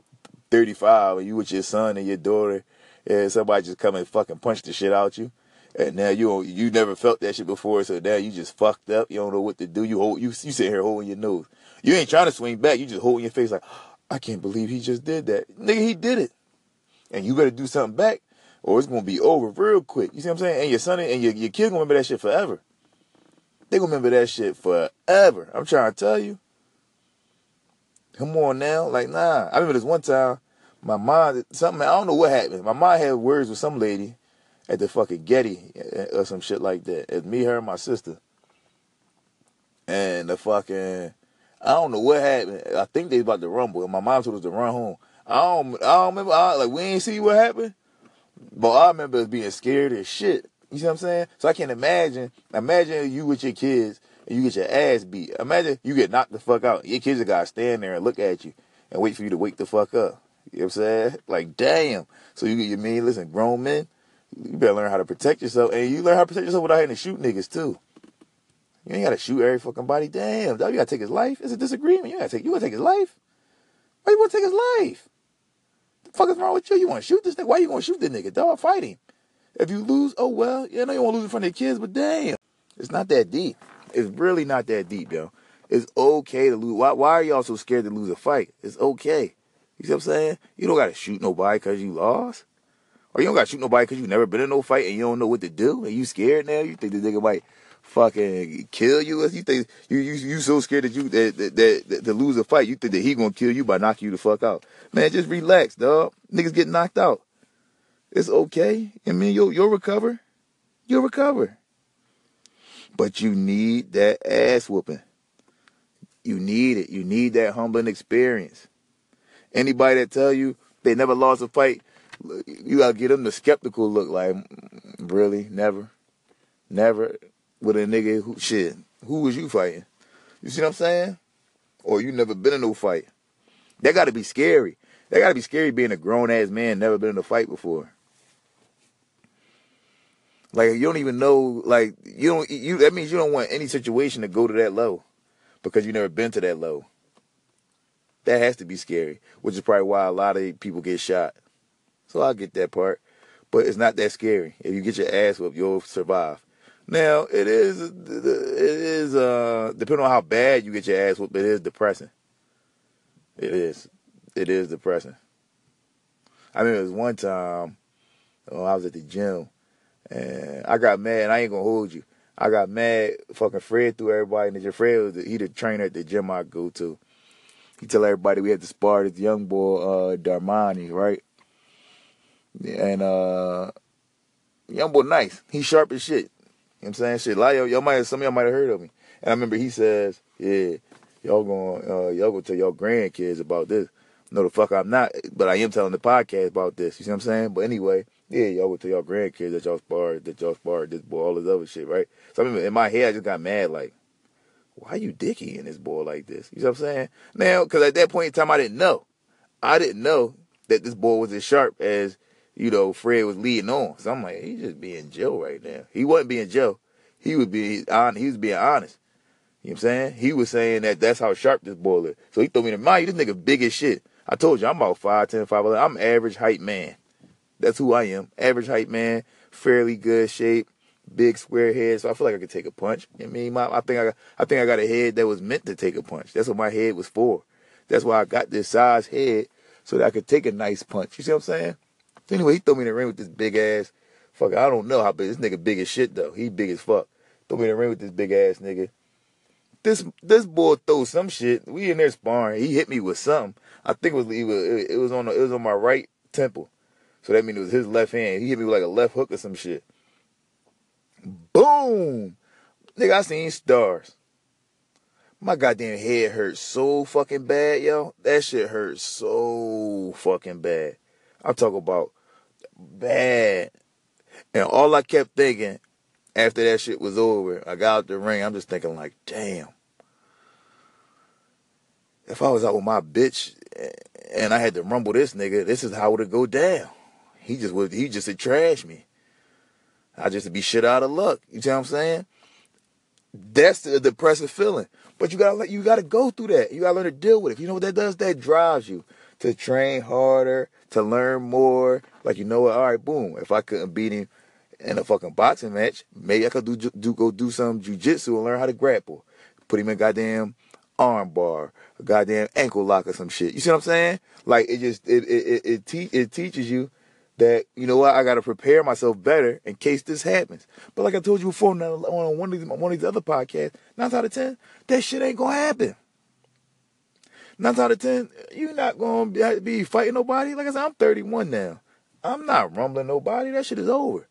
35 and you with your son and your daughter and somebody just come and fucking punch the shit out you. And now you you never felt that shit before, so now you just fucked up. You don't know what to do. You hold you you sit here holding your nose. You ain't trying to swing back. You just holding your face like, I can't believe he just did that. Nigga, he did it. And you better do something back or it's gonna be over real quick. You see what I'm saying? And your son and your, your kid gonna remember that shit forever. They gonna remember that shit forever. I'm trying to tell you. Come on now. Like, nah. I remember this one time, my mom, something, I don't know what happened. My mom had words with some lady at the fucking Getty eh, eh, or some shit like that. It's me, her, and my sister. And the fucking, I don't know what happened. I think they about to rumble. And my mom told us to run home. I don't, I don't remember. I, like, we ain't see what happened. But I remember being scared as shit. You see what I'm saying? So I can't imagine. Imagine you with your kids and you get your ass beat. Imagine you get knocked the fuck out. Your kids have got to stand there and look at you and wait for you to wake the fuck up. You know what I'm saying? Like, damn. So you, get you mean, listen, grown men, you better learn how to protect yourself. And you learn how to protect yourself without having to shoot niggas, too. You ain't got to shoot every fucking body. Damn, dog, you got to take his life. It's a disagreement. You got to take, you to take his life. Why you want to take his life? The fuck is wrong with you? You want to shoot this nigga? Why you to shoot this nigga, dog? Fight him. If you lose, oh well. You know you want to lose in front of your kids, but damn, it's not that deep. It's really not that deep, yo. It's okay to lose. Why, why are y'all so scared to lose a fight? It's okay. You see what I'm saying? You don't got to shoot nobody because you lost. Or you don't got to shoot nobody because you've never been in no fight and you don't know what to do. And you scared now? You think the nigga might fucking kill you? You think you you you so scared that you that, that, that, that to lose a fight? You think that he gonna kill you by knocking you the fuck out? Man, just relax, dog. Niggas get knocked out. It's okay. I mean, you'll you'll recover. You'll recover. But you need that ass whooping. You need it. You need that humbling experience. Anybody that tell you they never lost a fight You gotta get them the skeptical look. Like, mm, really, never, never with a nigga who shit. Who was you fighting? You see what I'm saying? Or you never been in no fight? That got to be scary. That got to be scary being a grown ass man, never been in a fight before. Like you don't even know. Like you don't. You that means you don't want any situation to go to that low, because you never been to that low. That has to be scary, which is probably why a lot of people get shot. So I get that part, but it's not that scary. If you get your ass whooped, you'll survive. Now it is it is uh depending on how bad you get your ass whooped, it is depressing. It is. It is depressing. I mean, it was one time when I was at the gym and I got mad. I ain't gonna hold you. I got mad. Fucking Fred threw everybody in the. Fred was the, he the trainer at the gym I go to. He tell everybody we had to spar this young boy uh Darmani, right? And uh young boy nice. He sharp as shit. You know what I'm saying? Shit, a y'all, y'all might some of y'all might have heard of me. And I remember he says, Yeah, y'all going uh y'all gonna tell y'all grandkids about this. No the fuck I'm not, but I am telling the podcast about this. You see what I'm saying? But anyway, yeah, y'all would tell y'all grandkids that y'all sparred, that y'all sparred this boy, all this other shit, right? So I mean, in my head, I just got mad, like, why you dicky in this boy like this? You know what I'm saying? Now, because at that point in time, I didn't know. I didn't know that this boy was as sharp as, you know, Fred was leading on. So I'm like, he's just being Joe right now. He wasn't being Joe. He was being honest. He was being honest. You know what I'm saying? He was saying that that's how sharp this boy is. So he threw me in mind, this nigga big as shit. I told you, I'm about 5'10", 5'11". I'm average height man. That's who I am. Average height man, fairly good shape, big square head. So I feel like I could take a punch. I mean, my, I think I, I think I got a head that was meant to take a punch. That's what my head was for. That's why I got this size head so that I could take a nice punch. You see what I'm saying? So anyway, he threw me in the ring with this big ass. Fuck, I don't know how big this nigga big as shit though. He big as fuck. Threw me in the ring with this big ass nigga. This this boy throw some shit. We in there sparring. He hit me with something. I think it was it was, it was on it was on my right temple. So that means it was his left hand. He hit me with like a left hook or some shit. Boom! Nigga, I seen stars. My goddamn head hurt so fucking bad, yo. That shit hurt so fucking bad. I'm talking about bad. And all I kept thinking after that shit was over, I got out the ring, I'm just thinking like, damn. If I was out with my bitch and I had to rumble this nigga, this is how it would go down. He just would he just would trash me. I just be shit out of luck. You see what I'm saying? That's the depressive feeling. But you gotta let you gotta go through that. You gotta learn to deal with it. You know what that does? That drives you to train harder, to learn more. Like you know what? All right, boom. If I couldn't beat him in a fucking boxing match, maybe I could do, do go do some jujitsu and learn how to grapple. Put him in goddamn arm bar, a goddamn ankle lock or some shit. You see what I'm saying? Like it just it it it, it, te- it teaches you that you know what I got to prepare myself better in case this happens. But like I told you before on one of these one of these other podcasts, nine out of ten, that shit ain't gonna happen. Nine out of ten, you're not gonna be fighting nobody. Like I said, I'm 31 now. I'm not rumbling nobody. That shit is over.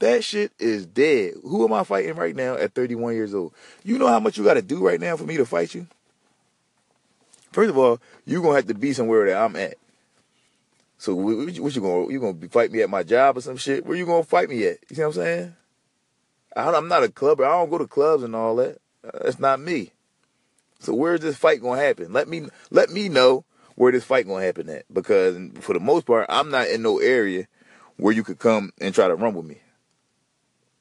That shit is dead. Who am I fighting right now at 31 years old? You know how much you got to do right now for me to fight you? First of all, you're going to have to be somewhere that I'm at. So what what you gonna you gonna fight me at my job or some shit? Where you gonna fight me at? You see what I'm saying? I, am not a clubber. I don't go to clubs and all that. Uh, that's not me. So where's this fight gonna happen? Let me let me know where this fight gonna happen at because for the most part, I'm not in no area where you could come and try to rumble me.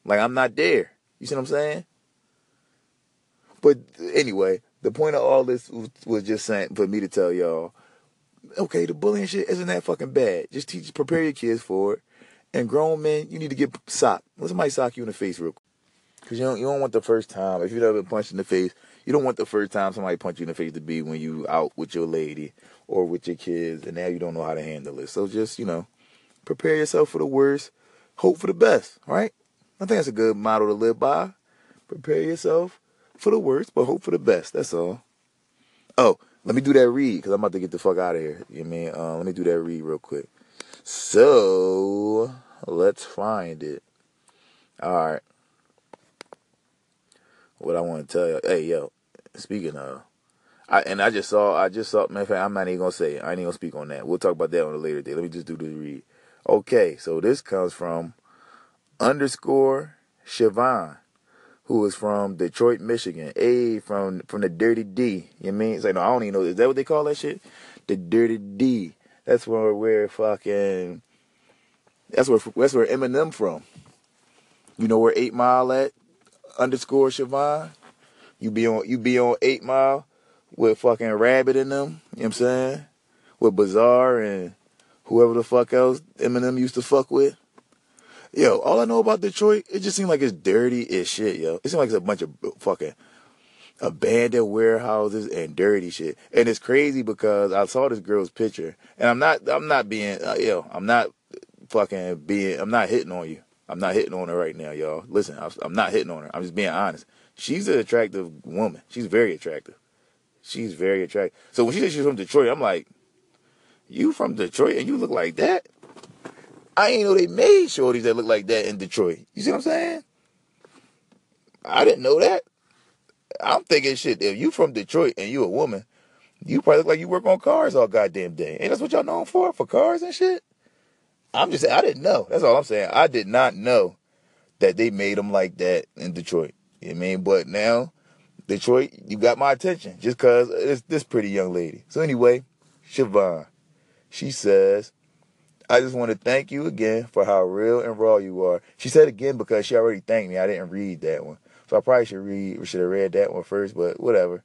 Like I'm not there. You see what I'm saying? But anyway, the point of all this was just saying for me to tell y'all okay, the bullying shit isn't that fucking bad. Just teach, prepare your kids for it. And grown men, you need to get socked. Let somebody sock you in the face real quick. Because you don't, you don't want the first time, if you've ever been punched in the face, you don't want the first time somebody punch you in the face to be when you out with your lady or with your kids and now you don't know how to handle it. So just, you know, prepare yourself for the worst, hope for the best, right? I think that's a good motto to live by. Prepare yourself for the worst, but hope for the best. That's all. Oh, let me do that read because I'm about to get the fuck out of here. You know I mean? Uh, let me do that read real quick. So let's find it. All right. What I want to tell you, hey yo, speaking of, I, and I just saw, I just saw, matter of fact, I'm not even gonna say it. I ain't even gonna speak on that. We'll talk about that on a later day. Let me just do the read. Okay, so this comes from underscore Siobhan, who is from Detroit, Michigan. A from from the Dirty D. You mean? It's like no, I don't even know. Is that what they call that shit? The Dirty D. That's where we're fucking. That's where that's where Eminem from. You know where Eight Mile at? Underscore Siobhan. You be on you be on Eight Mile with fucking Rabbit in them. You know what I'm saying? With Bizarre and whoever the fuck else Eminem used to fuck with. Yo, all I know about Detroit, it just seems like it's dirty as shit, yo. It seems like it's a bunch of fucking abandoned warehouses and dirty shit. And it's crazy because I saw this girl's picture, and I'm not, I'm not being, uh, yo, I'm not fucking being, I'm not hitting on you. I'm not hitting on her right now, y'all. Listen, I'm not hitting on her. I'm just being honest. She's an attractive woman. She's very attractive. She's very attractive. So when she said she's from Detroit, I'm like, you from Detroit and you look like that? I ain't know they made shorties that look like that in Detroit. You see what I'm saying? I didn't know that. I'm thinking shit. If you from Detroit and you a woman, you probably look like you work on cars all goddamn day. Ain't that's what y'all known for? For cars and shit? I'm just saying, I didn't know. That's all I'm saying. I did not know that they made them like that in Detroit. You know I mean? But now, Detroit, you got my attention just because it's this pretty young lady. So anyway, Siobhan, she says, I just want to thank you again for how real and raw you are. She said again because she already thanked me. I didn't read that one. So I probably should read should have read that one first, but whatever.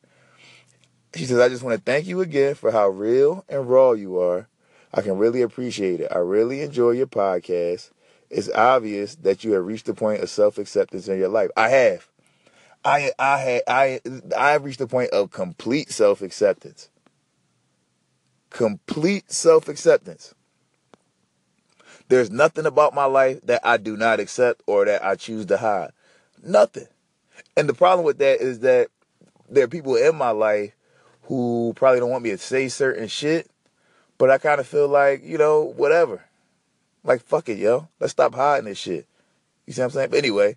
She says, I just want to thank you again for how real and raw you are. I can really appreciate it. I really enjoy your podcast. It's obvious that you have reached the point of self acceptance in your life. I have. I I had I I have reached the point of complete self acceptance. Complete self acceptance. There's nothing about my life that I do not accept or that I choose to hide. Nothing. And the problem with that is that there are people in my life who probably don't want me to say certain shit, but I kind of feel like, you know, whatever. Like, fuck it, yo. Let's stop hiding this shit. You see what I'm saying? But anyway,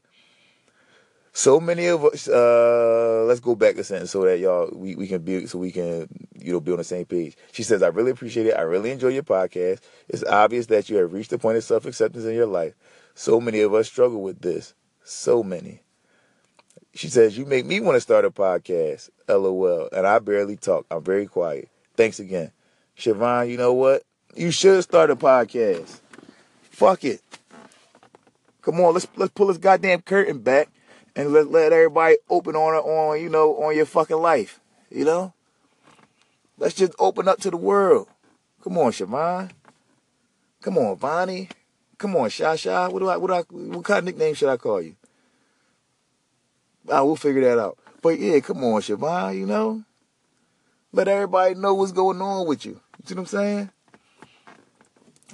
so many of us uh let's go back a sentence so that y'all we, we can be so we can you know be on the same page. She says i really appreciate it. I really enjoy your podcast. It's obvious that you have reached the point of self-acceptance in your life. So many of us struggle with this. So many. She says you make me want to start a podcast. Lol. And i barely talk. I'm very quiet. Thanks again. Siobhan, you know what? You should start a podcast. Fuck it. Come on let's let's pull this goddamn curtain back and let let everybody open on on you know on your fucking life. You know, let's just open up to the world. Come on, Siobhan. Come on, Bonnie. Come on, Shasha. What do I what do I what kind of nickname should I call you? Ah, we'll figure that out. But yeah, come on, Siobhan. You know, let everybody know what's going on with you. You see what I'm saying?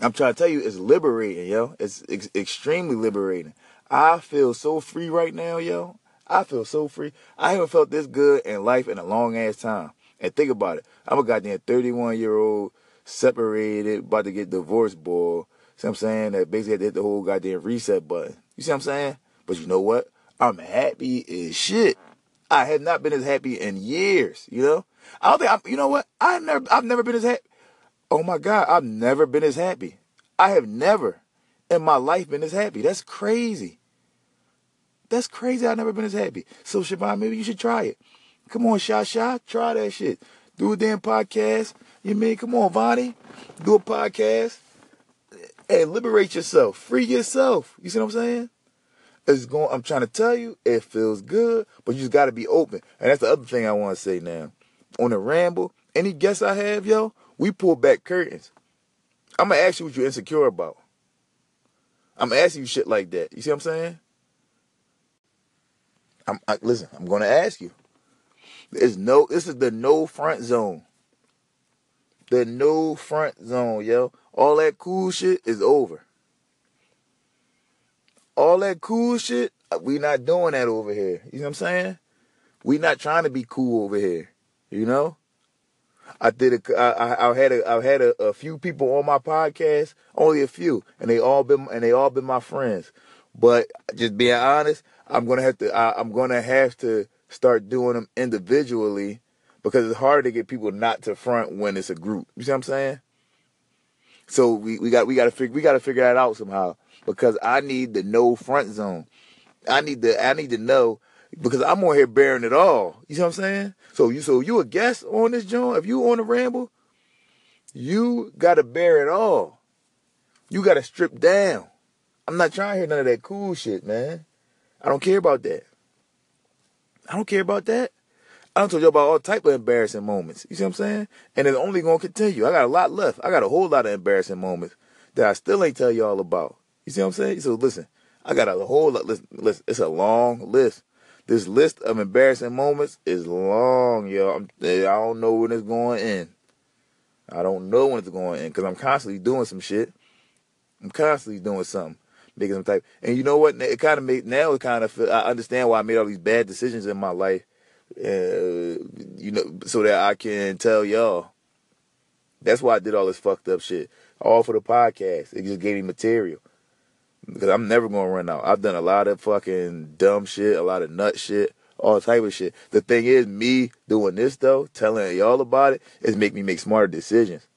I'm trying to tell you, it's liberating, yo. It's ex- extremely liberating. I feel so free right now, yo. I feel so free. I haven't felt this good in life in a long ass time. And think about it. I'm a goddamn 31 year old, separated, about to get divorced boy. See what I'm saying? That basically had to hit the whole goddamn reset button. You see what I'm saying? But you know what? I'm happy as shit. I have not been as happy in years, you know? I don't think I'm, you know what? I never, I've never been as happy. Oh my God, I've never been as happy. I have never in my life been as happy. That's crazy. That's crazy. I've never been as happy. So Siobhan, maybe you should try it. Come on, Sha Sha, try that shit. Do a damn podcast. You mean? Come on, Vonnie. Do a podcast. and liberate yourself. Free yourself. You see what I'm saying? It's going. I'm trying to tell you, it feels good, but you just got to be open. And that's the other thing I want to say now. On the ramble, any guests I have, yo, we pull back curtains. I'm gonna ask you what you're insecure about. I'm asking you shit like that. You see what I'm saying? I'm I, listen. I'm going to ask you. There's no. This is the no front zone. The no front zone, yo. All that cool shit is over. All that cool shit, uh, we not doing that over here. You know what I'm saying? We not trying to be cool over here. You know? I did a, I, I had a, I've had a, a few people on my podcast, only a few, and they all been, and they all been my friends. But just being honest, I'm gonna have to I, am gonna have to start doing them individually because it's harder to get people not to front when it's a group. You see what I'm saying? So we, we got we got to figure we got to figure that out somehow because I need the no front zone. I need the I need to know because I'm on here bearing it all. You see what I'm saying? So you so you a guest on this joint? If you on the ramble, you got to bear it all. You got to strip down. I'm not trying to hear none of that cool shit, man. I don't care about that. I don't care about that. I don't told you about all type of embarrassing moments. You see what I'm saying? And it's only gonna continue. I got a lot left. I got a whole lot of embarrassing moments that I still ain't tell y'all about. You see what I'm saying? So listen, I got a whole lot. Listen, listen it's a long list. This list of embarrassing moments is long, yo. I'm, eh, I don't know when it's going in. I don't know when it's going in because I'm constantly doing some shit. I'm constantly doing something, making type. And you know what? It kind of made now. It kind of I understand why I made all these bad decisions in my life uh, you know, so that I can tell y'all. That's why I did all this fucked up shit. All for the podcast. It just gave me material. Because I'm never gonna run out. I've done a lot of fucking dumb shit, a lot of nut shit, all type of shit. The thing is, me doing this though, telling y'all about it, is make me make smarter decisions.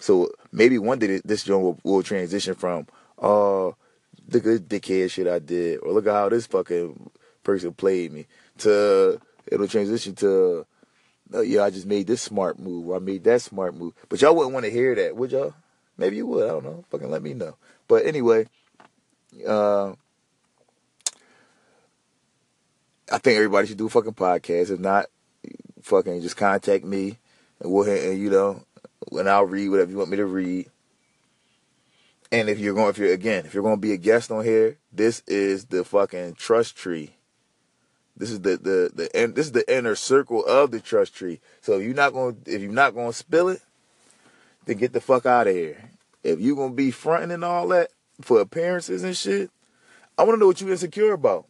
So maybe one day this joint will, will transition from, uh, look at dickhead shit I did, or look at how this fucking person played me, to it'll transition to, oh, yeah, I just made this smart move. Or I made that smart move. But y'all wouldn't want to hear that, would y'all? Maybe you would. I don't know. Fucking let me know. But anyway, uh, I think everybody should do a fucking podcast. If not, fucking just contact me, and we'll and you know, and I'll read whatever you want me to read. And if you're going, if you're again, if you're going to be a guest on here, this is the fucking trust tree. This is the the the and this is the inner circle of the trust tree. So if you're not going if you're not going to spill it, then get the fuck out of here. If you're going to be fronting and all that for appearances and shit, I want to know what you insecure about.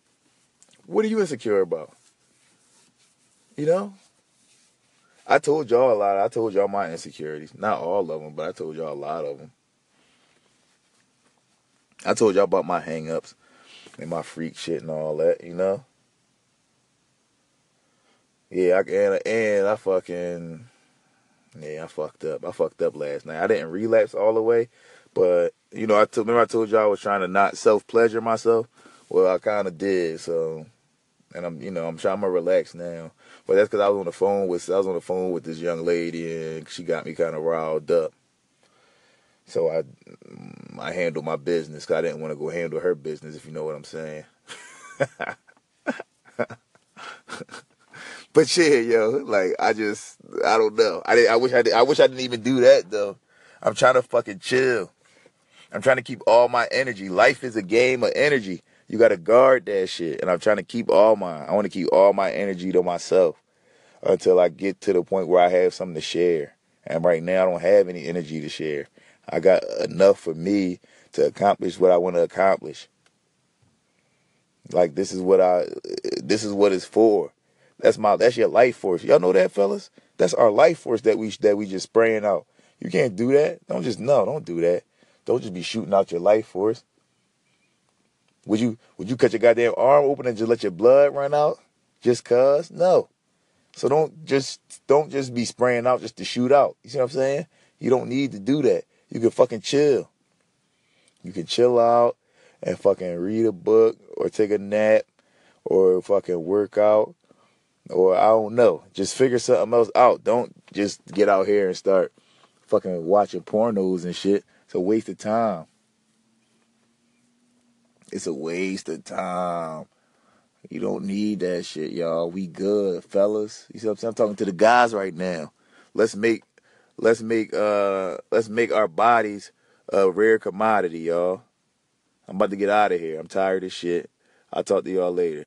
What are you insecure about? You know? I told y'all a lot. I told y'all my insecurities. Not all of them, but I told y'all a lot of them. I told y'all about my hangups and my freak shit and all that, you know? Yeah, I, and and I fucking yeah, I fucked up. I fucked up last night. I didn't relapse all the way, but you know, I told remember I told y'all I was trying to not self pleasure myself. Well, I kind of did. So, and I'm you know I'm trying to relax now. But that's because I was on the phone with I was on the phone with this young lady and she got me kind of riled up. So I I handled my business. Cause I didn't want to go handle her business. If you know what I'm saying. But yeah, yo, like I just I don't know. I I wish I did, I wish I didn't even do that though. I'm trying to fucking chill. I'm trying to keep all my energy. Life is a game of energy. You got to guard that shit. And I'm trying to keep all my I want to keep all my energy to myself until I get to the point where I have something to share. And right now I don't have any energy to share. I got enough for me to accomplish what I want to accomplish. Like this is what I this is what it's for. That's my that's your life force. Y'all know that, fellas? That's our life force that we that we just spraying out. You can't do that. Don't just no, don't do that. Don't just be shooting out your life force. Would you would you cut your goddamn arm open and just let your blood run out? Just cuz? No. So don't just don't just be spraying out just to shoot out. You see what I'm saying? You don't need to do that. You can fucking chill. You can chill out and fucking read a book or take a nap or fucking work out or I don't know. Just figure something else out. Don't just get out here and start fucking watching pornos and shit. It's a waste of time. It's a waste of time. You don't need that shit, y'all. We good, fellas. You see what I'm saying? I'm talking to the guys right now. Let's make let's make uh let's make our bodies a rare commodity, y'all. I'm about to get out of here. I'm tired of shit. I'll talk to y'all later.